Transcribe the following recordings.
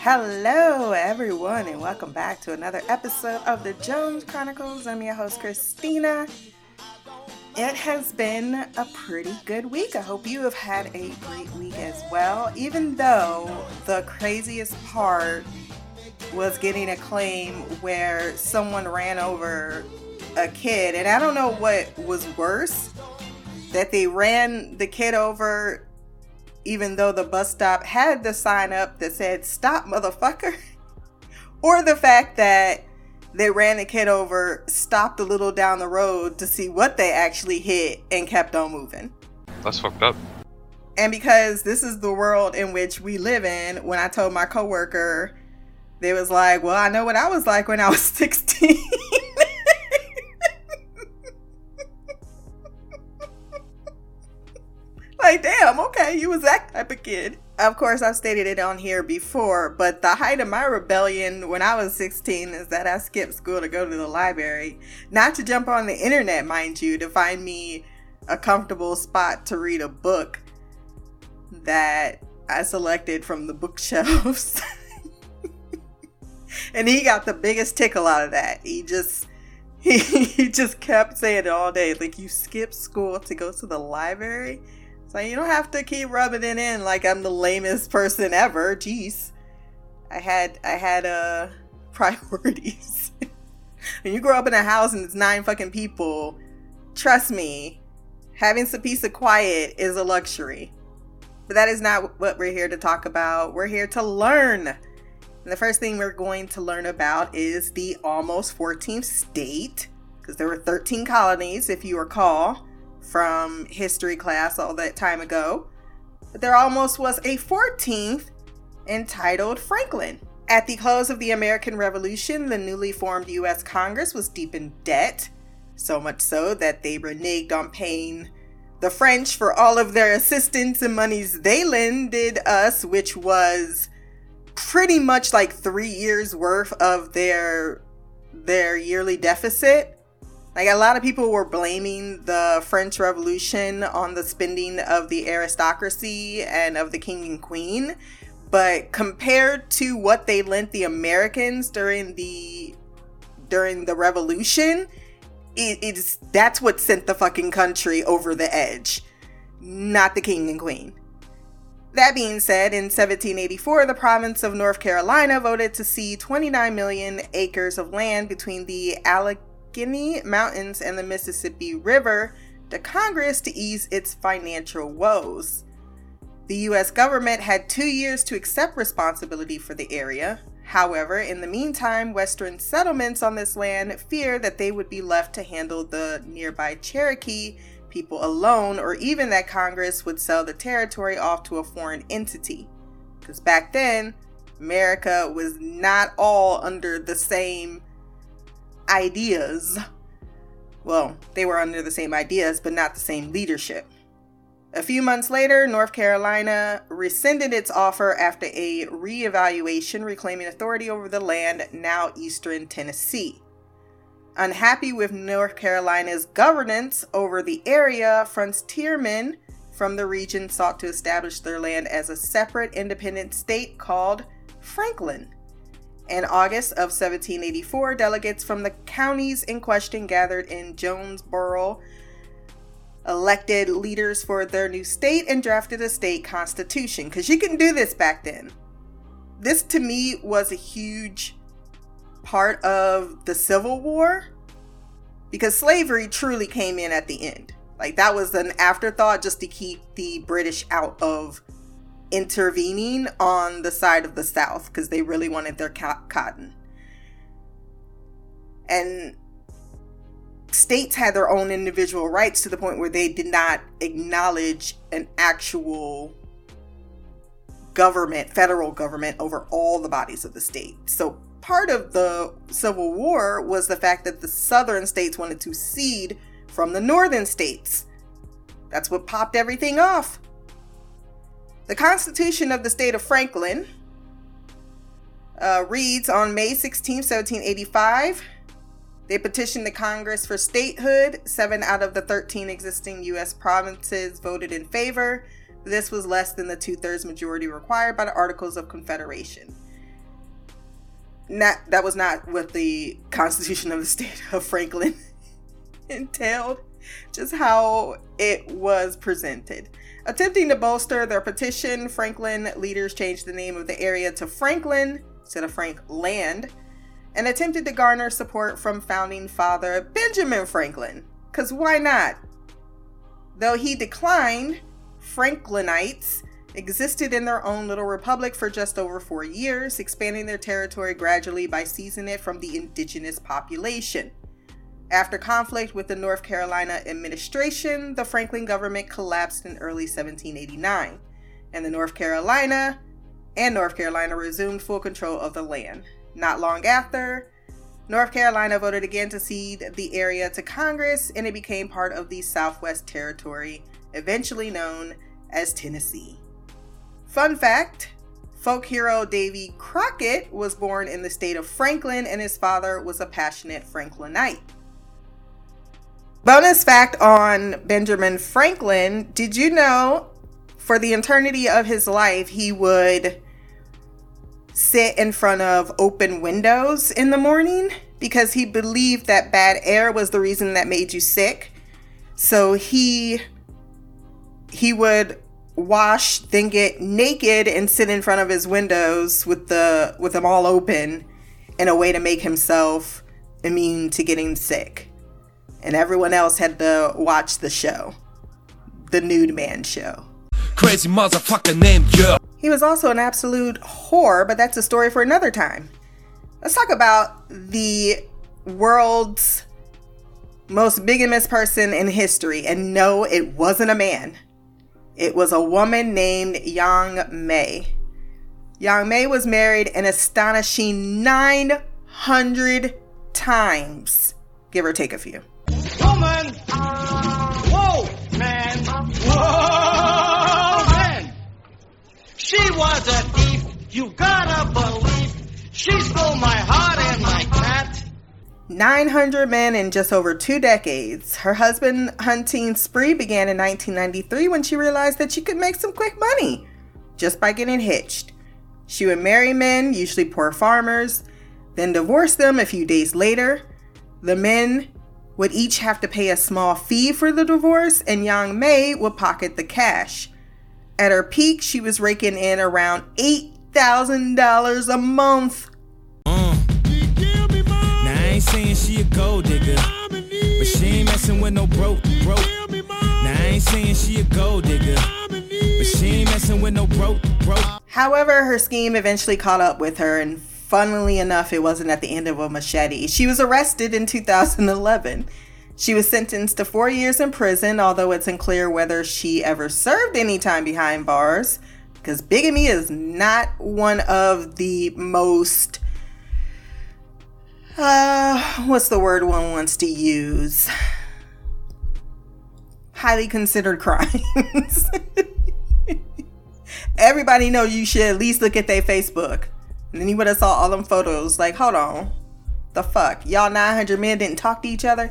Hello, everyone, and welcome back to another episode of the Jones Chronicles. I'm your host, Christina. It has been a pretty good week. I hope you have had a great week as well, even though the craziest part was getting a claim where someone ran over a kid. And I don't know what was worse that they ran the kid over even though the bus stop had the sign up that said stop motherfucker. Or the fact that they ran the kid over stopped a little down the road to see what they actually hit and kept on moving. That's fucked up. And because this is the world in which we live in when i told my coworker they was like well i know what i was like when i was 16 like, damn, okay, you was that type of kid. Of course, I've stated it on here before, but the height of my rebellion when I was 16 is that I skipped school to go to the library. Not to jump on the internet, mind you, to find me a comfortable spot to read a book that I selected from the bookshelves. and he got the biggest tickle out of that. He just he, he just kept saying it all day. Like you skipped school to go to the library? So you don't have to keep rubbing it in like I'm the lamest person ever. Jeez. I had I had uh priorities. when you grow up in a house and it's nine fucking people, trust me, having some peace of quiet is a luxury. But that is not what we're here to talk about. We're here to learn. And the first thing we're going to learn about is the almost 14th state, because there were 13 colonies, if you recall from history class all that time ago. There almost was a 14th entitled Franklin. At the close of the American Revolution, the newly formed U.S. Congress was deep in debt, so much so that they reneged on paying the French for all of their assistance and monies they lended us, which was pretty much like three years worth of their their yearly deficit. Like a lot of people were blaming the French Revolution on the spending of the aristocracy and of the king and queen, but compared to what they lent the Americans during the during the revolution, it, it's that's what sent the fucking country over the edge, not the king and queen. That being said, in 1784, the province of North Carolina voted to cede 29 million acres of land between the Allegheny Allegheny Mountains and the Mississippi River to Congress to ease its financial woes. The US government had two years to accept responsibility for the area. However, in the meantime, Western settlements on this land feared that they would be left to handle the nearby Cherokee people alone, or even that Congress would sell the territory off to a foreign entity. Because back then, America was not all under the same ideas. Well, they were under the same ideas, but not the same leadership. A few months later, North Carolina rescinded its offer after a reevaluation reclaiming authority over the land, now eastern Tennessee. Unhappy with North Carolina's governance over the area, frontiersmen from the region sought to establish their land as a separate independent state called Franklin. In August of 1784, delegates from the counties in question gathered in Jonesboro, elected leaders for their new state, and drafted a state constitution. Because you couldn't do this back then. This to me was a huge part of the Civil War because slavery truly came in at the end. Like that was an afterthought just to keep the British out of intervening on the side of the South because they really wanted their co- cotton. And states had their own individual rights to the point where they did not acknowledge an actual government, federal government, over all the bodies of the state. So part of the Civil War was the fact that the southern states wanted to cede from the northern states. That's what popped everything off. The Constitution of the State of Franklin uh, reads on May 16, 1785. They petitioned the Congress for statehood. Seven out of the 13 existing U.S. provinces voted in favor. this was less than the two thirds majority required by the Articles of Confederation. Not, that was not what the Constitution of the State of Franklin entailed, just how it was presented. Attempting to bolster their petition, Franklin leaders changed the name of the area to Franklin instead of Frank Land and attempted to garner support from founding father Benjamin Franklin. Because why not? Though he declined, Franklinites existed in their own little republic for just over four years, expanding their territory gradually by seizing it from the indigenous population. After conflict with the North Carolina administration, the Franklin government collapsed in early 1789, and the North Carolina and North Carolina resumed full control of the land. Not long after, North Carolina voted again to cede the area to Congress, and it became part of the Southwest Territory, eventually known as Tennessee. Fun fact folk hero Davy Crockett was born in the state of Franklin, and his father was a passionate Franklinite. Bonus fact on Benjamin Franklin Did you know for the eternity of his life, he would sit in front of open windows in the morning because he believed that bad air was the reason that made you sick. So he he would wash, then get naked and sit in front of his windows with the with them all open in a way to make himself immune to getting sick. And everyone else had to watch the show. The Nude Man show. Crazy motherfucker named Joe. He was also an absolute whore, but that's a story for another time. Let's talk about the world's most bigamous person in history. And no, it wasn't a man, it was a woman named Yang Mei. Yang Mei was married an astonishing 900 times, give or take a few. Whoa, man! Whoa, man! She was a thief, you gotta believe. She stole my heart and my cat. 900 men in just over two decades. Her husband hunting spree began in 1993 when she realized that she could make some quick money just by getting hitched. She would marry men, usually poor farmers, then divorce them a few days later. The men would each have to pay a small fee for the divorce, and Yang Mei would pocket the cash. At her peak, she was raking in around $8,000 a month. Mm. Now I ain't saying she a gold digger, but she ain't messing with no broke, broke. Now I ain't saying she a gold digger, but she ain't messing with no broke, broke. However, her scheme eventually caught up with her and Funnily enough, it wasn't at the end of a machete. She was arrested in 2011. She was sentenced to four years in prison, although it's unclear whether she ever served any time behind bars, because bigamy is not one of the most. Uh, what's the word one wants to use? Highly considered crimes. Everybody know you should at least look at their Facebook. And then he would have saw all them photos. Like, hold on, the fuck, y'all 900 men didn't talk to each other.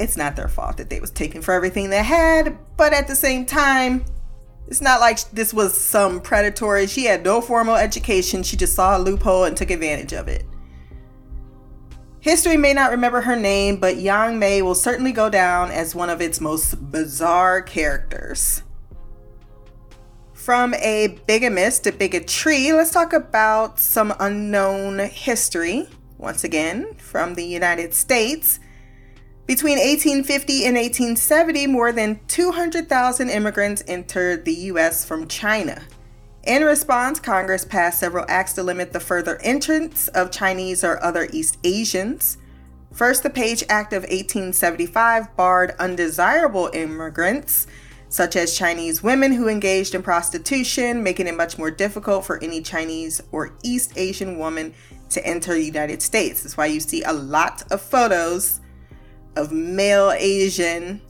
It's not their fault that they was taken for everything they had, but at the same time, it's not like this was some predatory. She had no formal education. She just saw a loophole and took advantage of it. History may not remember her name, but Yang Mei will certainly go down as one of its most bizarre characters. From a bigamist to bigotry, let's talk about some unknown history. Once again, from the United States. Between 1850 and 1870, more than 200,000 immigrants entered the U.S. from China. In response, Congress passed several acts to limit the further entrance of Chinese or other East Asians. First, the Page Act of 1875 barred undesirable immigrants such as Chinese women who engaged in prostitution, making it much more difficult for any Chinese or East Asian woman to enter the United States. That's why you see a lot of photos of male Asian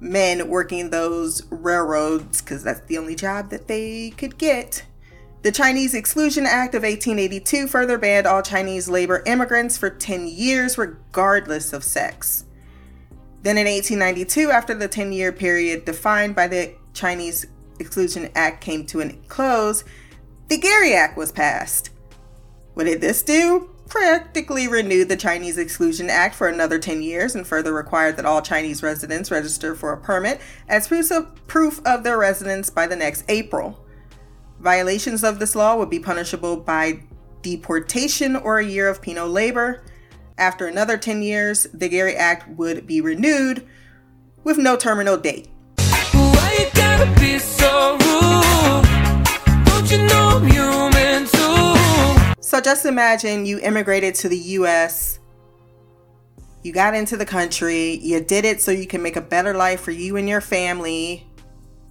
men working those railroads because that's the only job that they could get. The Chinese Exclusion Act of 1882 further banned all Chinese labor immigrants for 10 years, regardless of sex. Then in 1892, after the 10 year period defined by the Chinese Exclusion Act came to a close, the Geary Act was passed. What did this do? Practically renewed the Chinese Exclusion Act for another 10 years and further required that all Chinese residents register for a permit as proof of, proof of their residence by the next April. Violations of this law would be punishable by deportation or a year of penal labor. After another 10 years, the Geary Act would be renewed with no terminal date. So just imagine you immigrated to the US. You got into the country. You did it so you can make a better life for you and your family.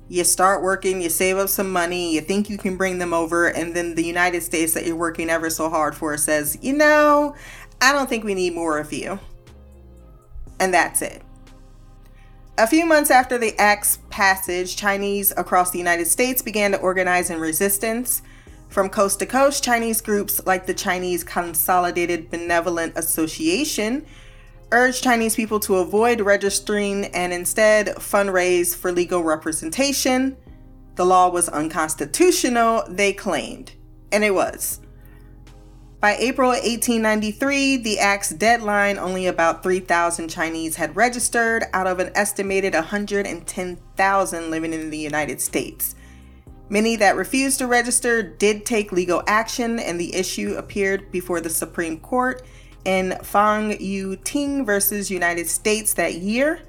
You start working, you save up some money, you think you can bring them over, and then the United States that you're working ever so hard for says, you know, I don't think we need more of you. And that's it. A few months after the Act's passage, Chinese across the United States began to organize in resistance. From coast to coast, Chinese groups like the Chinese Consolidated Benevolent Association urged Chinese people to avoid registering and instead fundraise for legal representation. The law was unconstitutional, they claimed, and it was. By April 1893, the Act's deadline, only about 3,000 Chinese had registered out of an estimated 110,000 living in the United States. Many that refused to register did take legal action, and the issue appeared before the Supreme Court in Fong Yue Ting versus United States that year.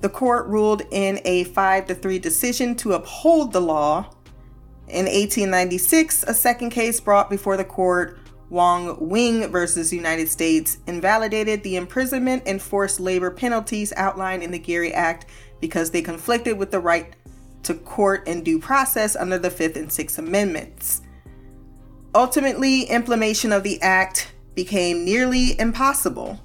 The court ruled in a 5 to 3 decision to uphold the law. In 1896, a second case brought before the court Wong Wing versus United States invalidated the imprisonment and forced labor penalties outlined in the Geary Act because they conflicted with the right to court and due process under the Fifth and Sixth Amendments. Ultimately, implementation of the Act became nearly impossible,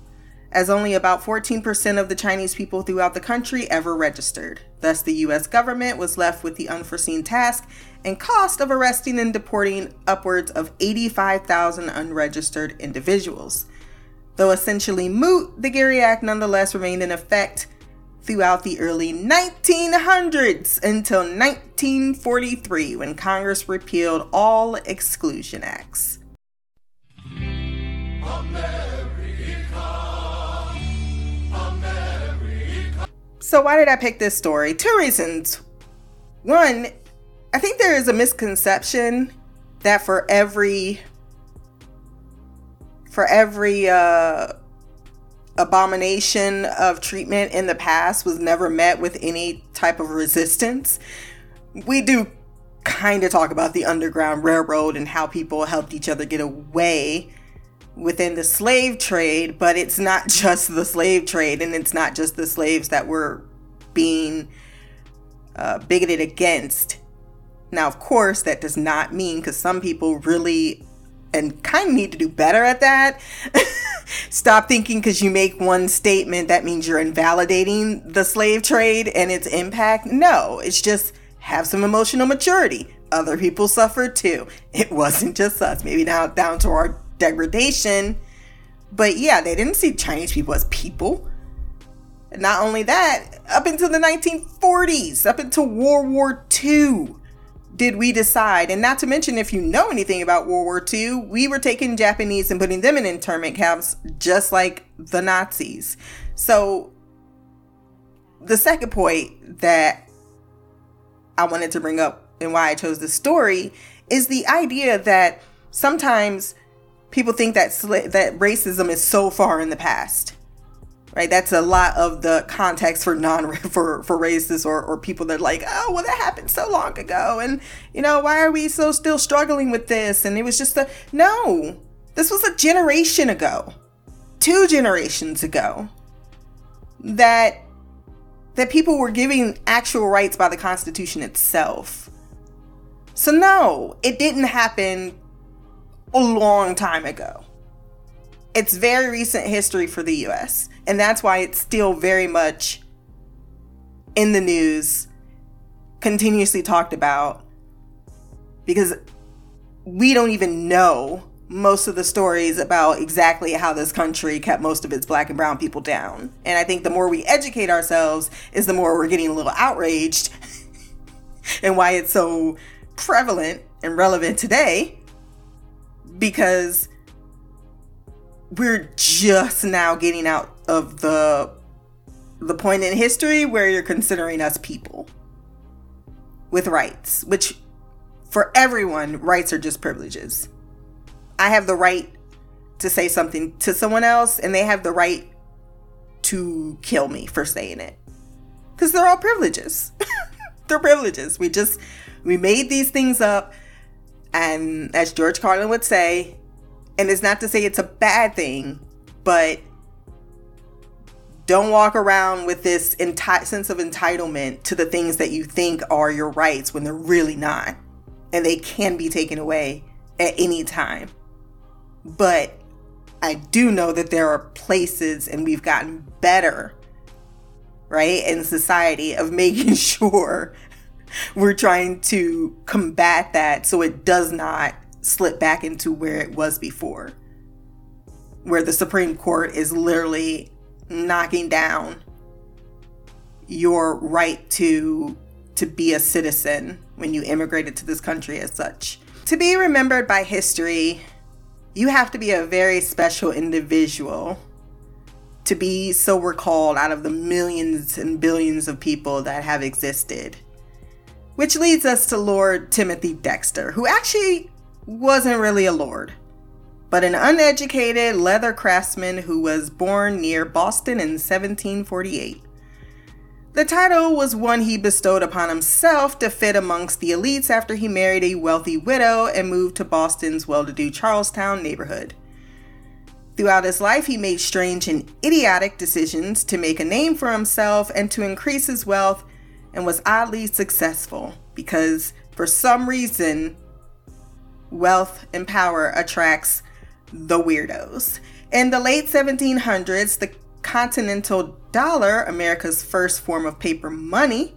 as only about 14% of the Chinese people throughout the country ever registered. Thus, the US government was left with the unforeseen task and cost of arresting and deporting upwards of 85,000 unregistered individuals. Though essentially moot, the Geary Act nonetheless remained in effect throughout the early 1900s until 1943 when Congress repealed all exclusion acts. America, America. So, why did I pick this story? Two reasons. One, I think there is a misconception that for every for every uh, abomination of treatment in the past was never met with any type of resistance. We do kind of talk about the Underground Railroad and how people helped each other get away within the slave trade, but it's not just the slave trade and it's not just the slaves that were being uh, bigoted against. Now, of course, that does not mean because some people really and kind of need to do better at that. Stop thinking because you make one statement that means you're invalidating the slave trade and its impact. No, it's just have some emotional maturity. Other people suffered too. It wasn't just us. Maybe now down to our degradation. But yeah, they didn't see Chinese people as people. Not only that, up until the 1940s, up until World War II, did we decide, and not to mention, if you know anything about World War II, we were taking Japanese and putting them in internment camps just like the Nazis. So, the second point that I wanted to bring up and why I chose this story is the idea that sometimes people think that that racism is so far in the past right? That's a lot of the context for non for for racists or, or people that are like oh well that happened so long ago and you know why are we so still struggling with this? And it was just a no this was a generation ago two generations ago that that people were giving actual rights by the constitution itself. So no it didn't happen a long time ago. It's very recent history for the US. And that's why it's still very much in the news, continuously talked about, because we don't even know most of the stories about exactly how this country kept most of its black and brown people down. And I think the more we educate ourselves is the more we're getting a little outraged and why it's so prevalent and relevant today because we're just now getting out of the the point in history where you're considering us people with rights, which for everyone, rights are just privileges. I have the right to say something to someone else, and they have the right to kill me for saying it. Because they're all privileges. they're privileges. We just, we made these things up, and as George Carlin would say, and it's not to say it's a bad thing, but don't walk around with this enti- sense of entitlement to the things that you think are your rights when they're really not. And they can be taken away at any time. But I do know that there are places, and we've gotten better, right, in society of making sure we're trying to combat that so it does not slip back into where it was before, where the Supreme Court is literally knocking down your right to to be a citizen when you immigrated to this country as such. To be remembered by history, you have to be a very special individual to be so recalled out of the millions and billions of people that have existed. Which leads us to Lord Timothy Dexter, who actually wasn't really a lord but an uneducated leather craftsman who was born near Boston in 1748. The title was one he bestowed upon himself to fit amongst the elites after he married a wealthy widow and moved to Boston's well to do Charlestown neighborhood. Throughout his life, he made strange and idiotic decisions to make a name for himself and to increase his wealth, and was oddly successful because, for some reason, wealth and power attracts the weirdos. In the late 1700s, the continental dollar, America's first form of paper money,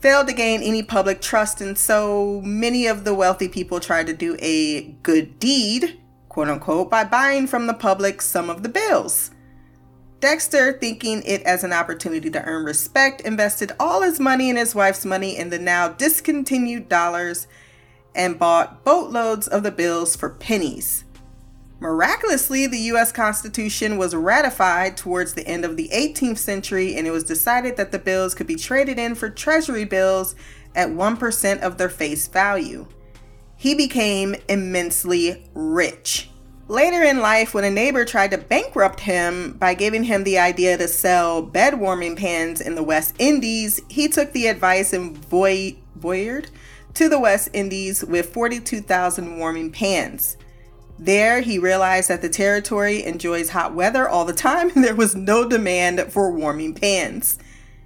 failed to gain any public trust, and so many of the wealthy people tried to do a good deed, quote unquote, by buying from the public some of the bills. Dexter, thinking it as an opportunity to earn respect, invested all his money and his wife's money in the now discontinued dollars and bought boatloads of the bills for pennies. Miraculously, the US Constitution was ratified towards the end of the 18th century, and it was decided that the bills could be traded in for Treasury bills at 1% of their face value. He became immensely rich. Later in life, when a neighbor tried to bankrupt him by giving him the idea to sell bed warming pans in the West Indies, he took the advice and voy- voyeured to the West Indies with 42,000 warming pans. There, he realized that the territory enjoys hot weather all the time and there was no demand for warming pans.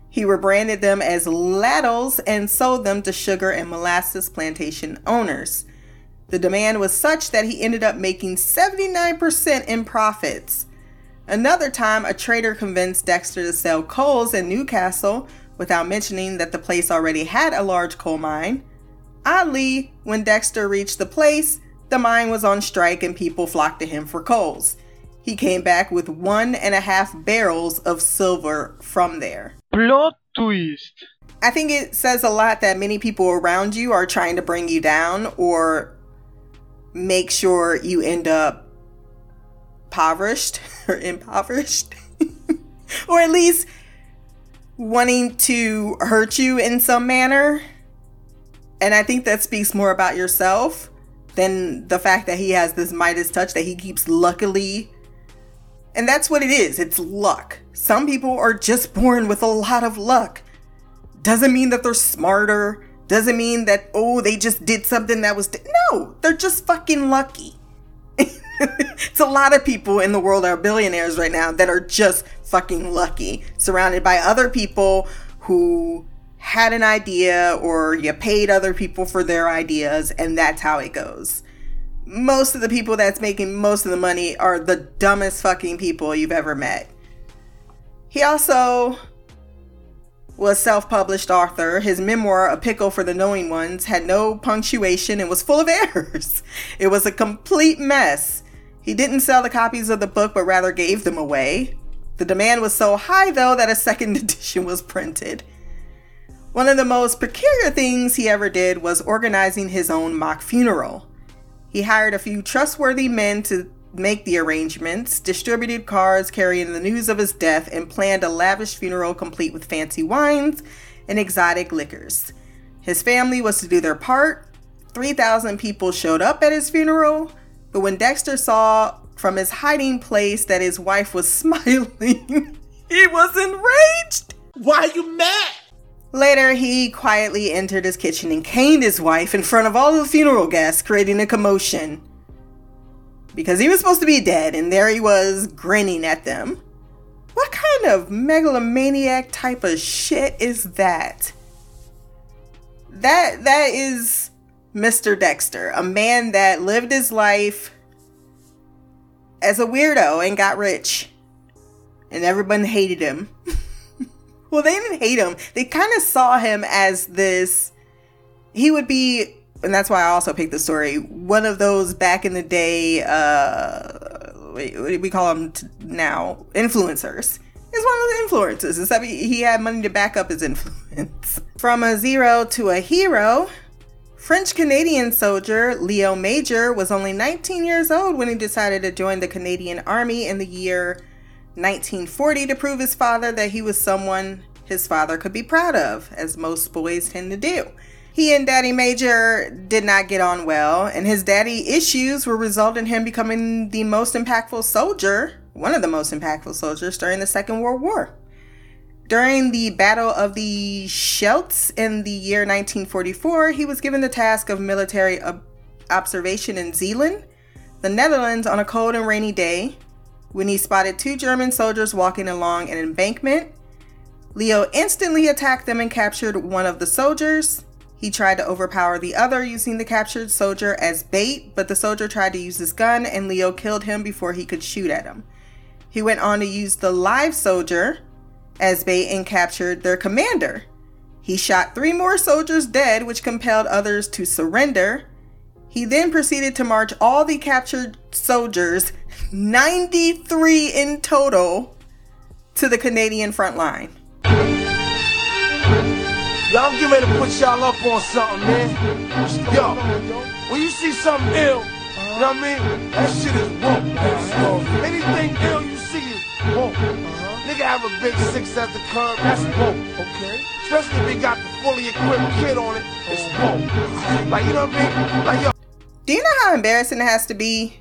He rebranded them as ladles and sold them to sugar and molasses plantation owners. The demand was such that he ended up making 79% in profits. Another time, a trader convinced Dexter to sell coals in Newcastle without mentioning that the place already had a large coal mine. Oddly, when Dexter reached the place, the mine was on strike and people flocked to him for coals. He came back with one and a half barrels of silver from there. Plot twist. I think it says a lot that many people around you are trying to bring you down or make sure you end up impoverished or impoverished. or at least wanting to hurt you in some manner. And I think that speaks more about yourself than the fact that he has this Midas touch that he keeps luckily. And that's what it is it's luck. Some people are just born with a lot of luck. Doesn't mean that they're smarter. Doesn't mean that, oh, they just did something that was. Di- no, they're just fucking lucky. it's a lot of people in the world are billionaires right now that are just fucking lucky, surrounded by other people who had an idea or you paid other people for their ideas and that's how it goes. Most of the people that's making most of the money are the dumbest fucking people you've ever met. He also was self-published author. His memoir, A Pickle for the Knowing Ones, had no punctuation and was full of errors. It was a complete mess. He didn't sell the copies of the book but rather gave them away. The demand was so high though that a second edition was printed. One of the most peculiar things he ever did was organizing his own mock funeral. He hired a few trustworthy men to make the arrangements, distributed cards carrying the news of his death, and planned a lavish funeral complete with fancy wines and exotic liquors. His family was to do their part. 3,000 people showed up at his funeral, but when Dexter saw from his hiding place that his wife was smiling, he was enraged. Why are you mad? Later, he quietly entered his kitchen and caned his wife in front of all the funeral guests, creating a commotion. Because he was supposed to be dead, and there he was grinning at them. What kind of megalomaniac type of shit is that? That that is Mr. Dexter, a man that lived his life as a weirdo and got rich. And everyone hated him. well, they didn't hate him. They kind of saw him as this. He would be, and that's why I also picked the story. One of those back in the day, uh, we, call them now influencers. He's one of the influencers, except he had money to back up his influence. From a zero to a hero, French Canadian soldier Leo Major was only 19 years old when he decided to join the Canadian Army in the year 1940 to prove his father that he was someone his father could be proud of, as most boys tend to do. He and Daddy Major did not get on well, and his daddy issues were result in him becoming the most impactful soldier, one of the most impactful soldiers during the Second World War. During the Battle of the Scheldt in the year 1944, he was given the task of military ob- observation in Zeeland, the Netherlands, on a cold and rainy day when he spotted two German soldiers walking along an embankment. Leo instantly attacked them and captured one of the soldiers. He tried to overpower the other using the captured soldier as bait, but the soldier tried to use his gun and Leo killed him before he could shoot at him. He went on to use the live soldier as bait and captured their commander. He shot three more soldiers dead, which compelled others to surrender. He then proceeded to march all the captured soldiers, 93 in total, to the Canadian front line. Y'all get ready to put y'all up on something, man. Yo, when you see something ill, you know what I mean? That shit is woke, man. Anything ill you see is woke. Nigga have a big six at the curb, that's woke. Okay. Especially if he got the fully equipped kid on it, it's woke. Like, you know what I mean? Like, yo. Do you know how embarrassing it has to be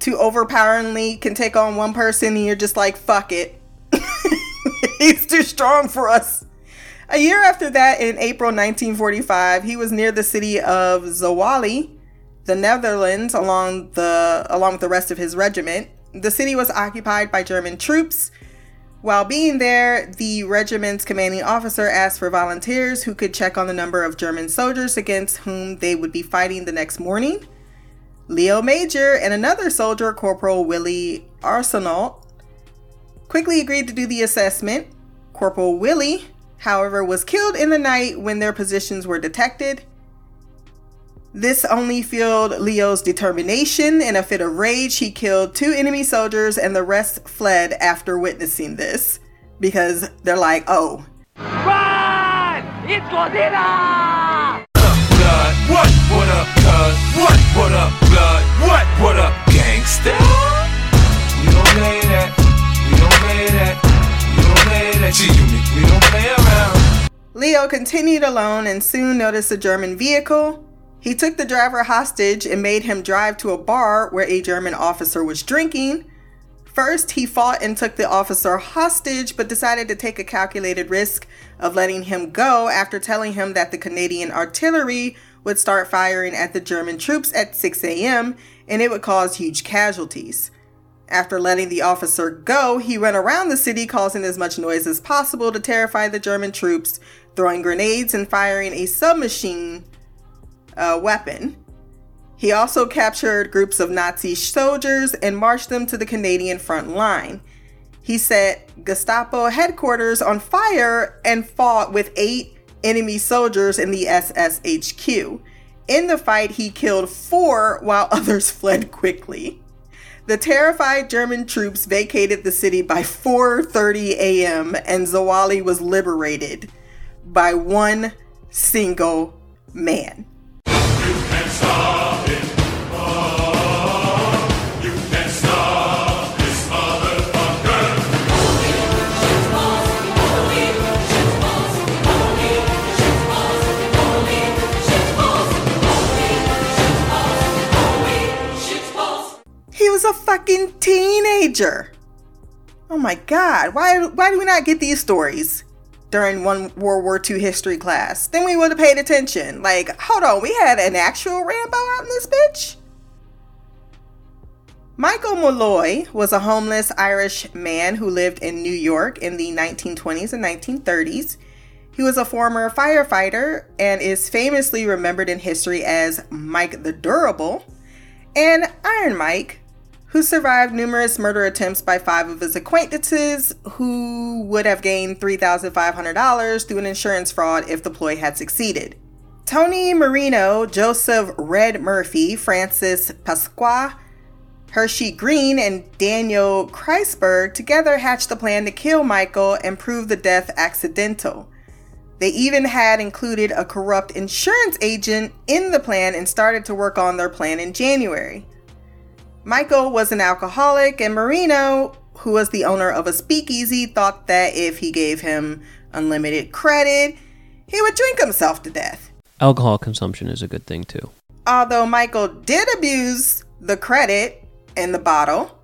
to overpoweringly can take on one person and you're just like, fuck it. He's too strong for us. A year after that, in April 1945, he was near the city of Zwolle, the Netherlands, along the along with the rest of his regiment. The city was occupied by German troops. While being there, the regiment's commanding officer asked for volunteers who could check on the number of German soldiers against whom they would be fighting the next morning. Leo Major and another soldier, Corporal Willie Arsenault, quickly agreed to do the assessment. Corporal Willie, however, was killed in the night when their positions were detected. This only fueled Leo's determination. In a fit of rage, he killed two enemy soldiers and the rest fled after witnessing this because they're like, oh, Run! It's Godzilla! What? What up, cuz? What? What up, blood? What? What up, gangsta? We don't play that. We don't play that. We don't play that. G-Unit. We don't play around. Leo continued alone and soon noticed a German vehicle. He took the driver hostage and made him drive to a bar where a German officer was drinking. First, he fought and took the officer hostage, but decided to take a calculated risk of letting him go after telling him that the Canadian artillery would start firing at the German troops at 6 a.m. and it would cause huge casualties. After letting the officer go, he ran around the city causing as much noise as possible to terrify the German troops, throwing grenades and firing a submachine uh, weapon. He also captured groups of Nazi soldiers and marched them to the Canadian front line. He set Gestapo headquarters on fire and fought with eight enemy soldiers in the SSHQ. In the fight, he killed four while others fled quickly. The terrified German troops vacated the city by 4:30 a.m. and Zwolle was liberated. by one single man. A fucking teenager. Oh my god, why why do we not get these stories during one World War II history class? Then we would have paid attention. Like, hold on, we had an actual Rambo out in this bitch? Michael Molloy was a homeless Irish man who lived in New York in the 1920s and 1930s. He was a former firefighter and is famously remembered in history as Mike the Durable and Iron Mike, who survived numerous murder attempts by five of his acquaintances who would have gained $3,500 through an insurance fraud if the ploy had succeeded. Tony Marino, Joseph Red Murphy, Francis Pasqua, Hershey Green, and Daniel Kreisberg together hatched the plan to kill Michael and prove the death accidental. They even had included a corrupt insurance agent in the plan and started to work on their plan in January. Michael was an alcoholic, and Marino, who was the owner of a speakeasy, thought that if he gave him unlimited credit, he would drink himself to death. Alcohol consumption is a good thing too. Although Michael did abuse the credit in the bottle,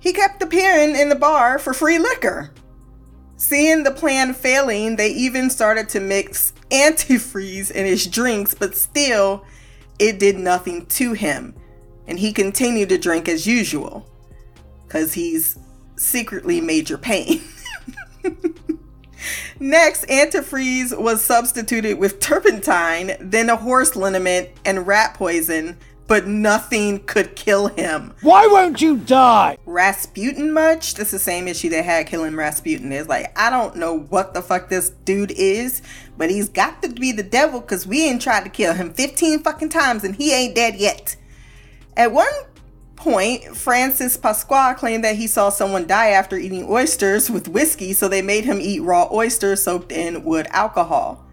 he kept appearing in the bar for free liquor. Seeing the plan failing, they even started to mix antifreeze in his drinks, but still, it did nothing to him and he continued to drink as usual because he's secretly major pain. Next, antifreeze was substituted with turpentine, then a horse liniment and rat poison, but nothing could kill him. Why won't you die? Rasputin much? That's the same issue they had killing Rasputin. Is like, I don't know what the fuck this dude is, but he's got to be the devil because we ain't tried to kill him 15 fucking times and he ain't dead yet. At one point, Francis Pasqua claimed that he saw someone die after eating oysters with whiskey, so they made him eat raw oysters soaked in wood alcohol.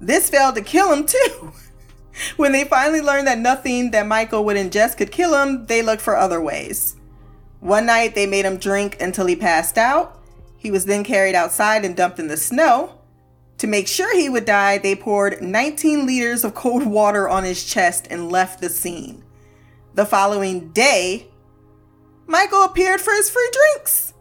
This failed to kill him, too. when they finally learned that nothing that Michael would ingest could kill him, they looked for other ways. One night, they made him drink until he passed out. He was then carried outside and dumped in the snow. To make sure he would die, they poured 19 liters of cold water on his chest and left the scene. The following day, Michael appeared for his free drinks.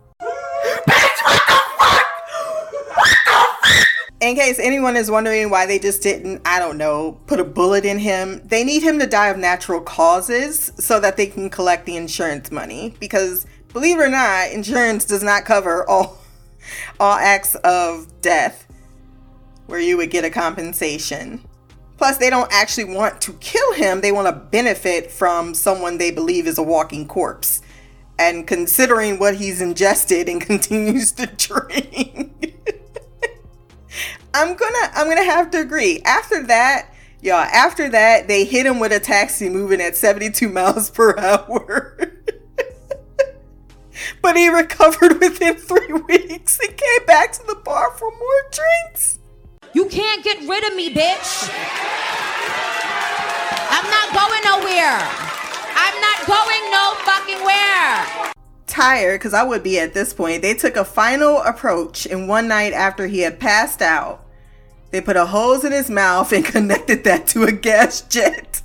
In case anyone is wondering why they just didn't, I don't know, put a bullet in him, they need him to die of natural causes so that they can collect the insurance money. Because believe it or not, insurance does not cover all all acts of death where you would get a compensation. Plus, they don't actually want to kill him, they want to benefit from someone they believe is a walking corpse. And considering what he's ingested and continues to drink, I'm gonna I'm gonna have to agree. After that, y'all, after that, they hit him with a taxi moving at 72 miles per hour. but he recovered within three weeks and came back to the bar for more drinks. You can't get rid of me, bitch. I'm not going nowhere. I'm not going no fucking where. Tired, because I would be at this point, they took a final approach, and one night after he had passed out, they put a hose in his mouth and connected that to a gas jet.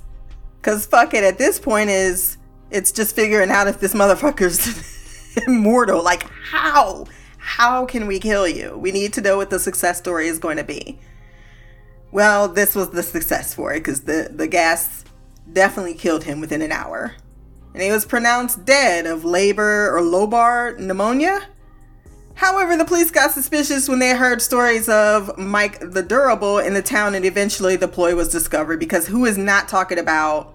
Because fuck it, at this point is it's just figuring out if this motherfucker's immortal. Like, how? How can we kill you? We need to know what the success story is going to be. Well, this was the success for it because the, the gas definitely killed him within an hour. And he was pronounced dead of labor or lobar pneumonia. However, the police got suspicious when they heard stories of Mike the Durable in the town, and eventually the ploy was discovered because who is not talking about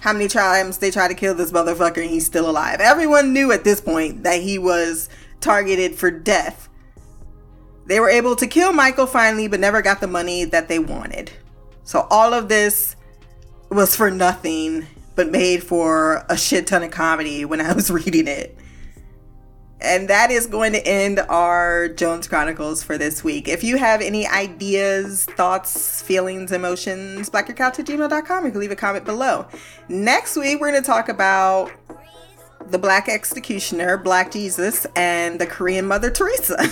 how many times they tried to kill this motherfucker and he's still alive? Everyone knew at this point that he was targeted for death. They were able to kill Michael finally, but never got the money that they wanted. So all of this was for nothing, but made for a shit ton of comedy when I was reading it. And that is going to end our Jones Chronicles for this week. If you have any ideas, thoughts, feelings, emotions, blackgirlcouch at gmail.com. You can leave a comment below. Next week, we're going to talk about the Black Executioner, Black Jesus, and the Korean Mother Teresa.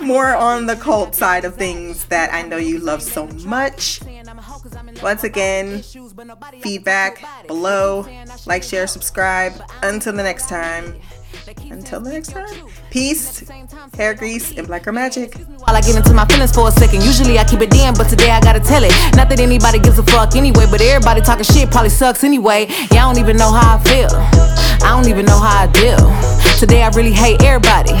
More on the cult side of things that I know you love so much. Once again, feedback below. Like, share, subscribe. Until the next time. Until the next time. Peace, hair grease, and black girl magic. While I get into my feelings for a second, usually I keep it damn, but today I gotta tell it. Not that anybody gives a fuck anyway, but everybody talking shit probably sucks anyway. Yeah, I don't even know how I feel. I don't even know how I deal. Today I really hate everybody.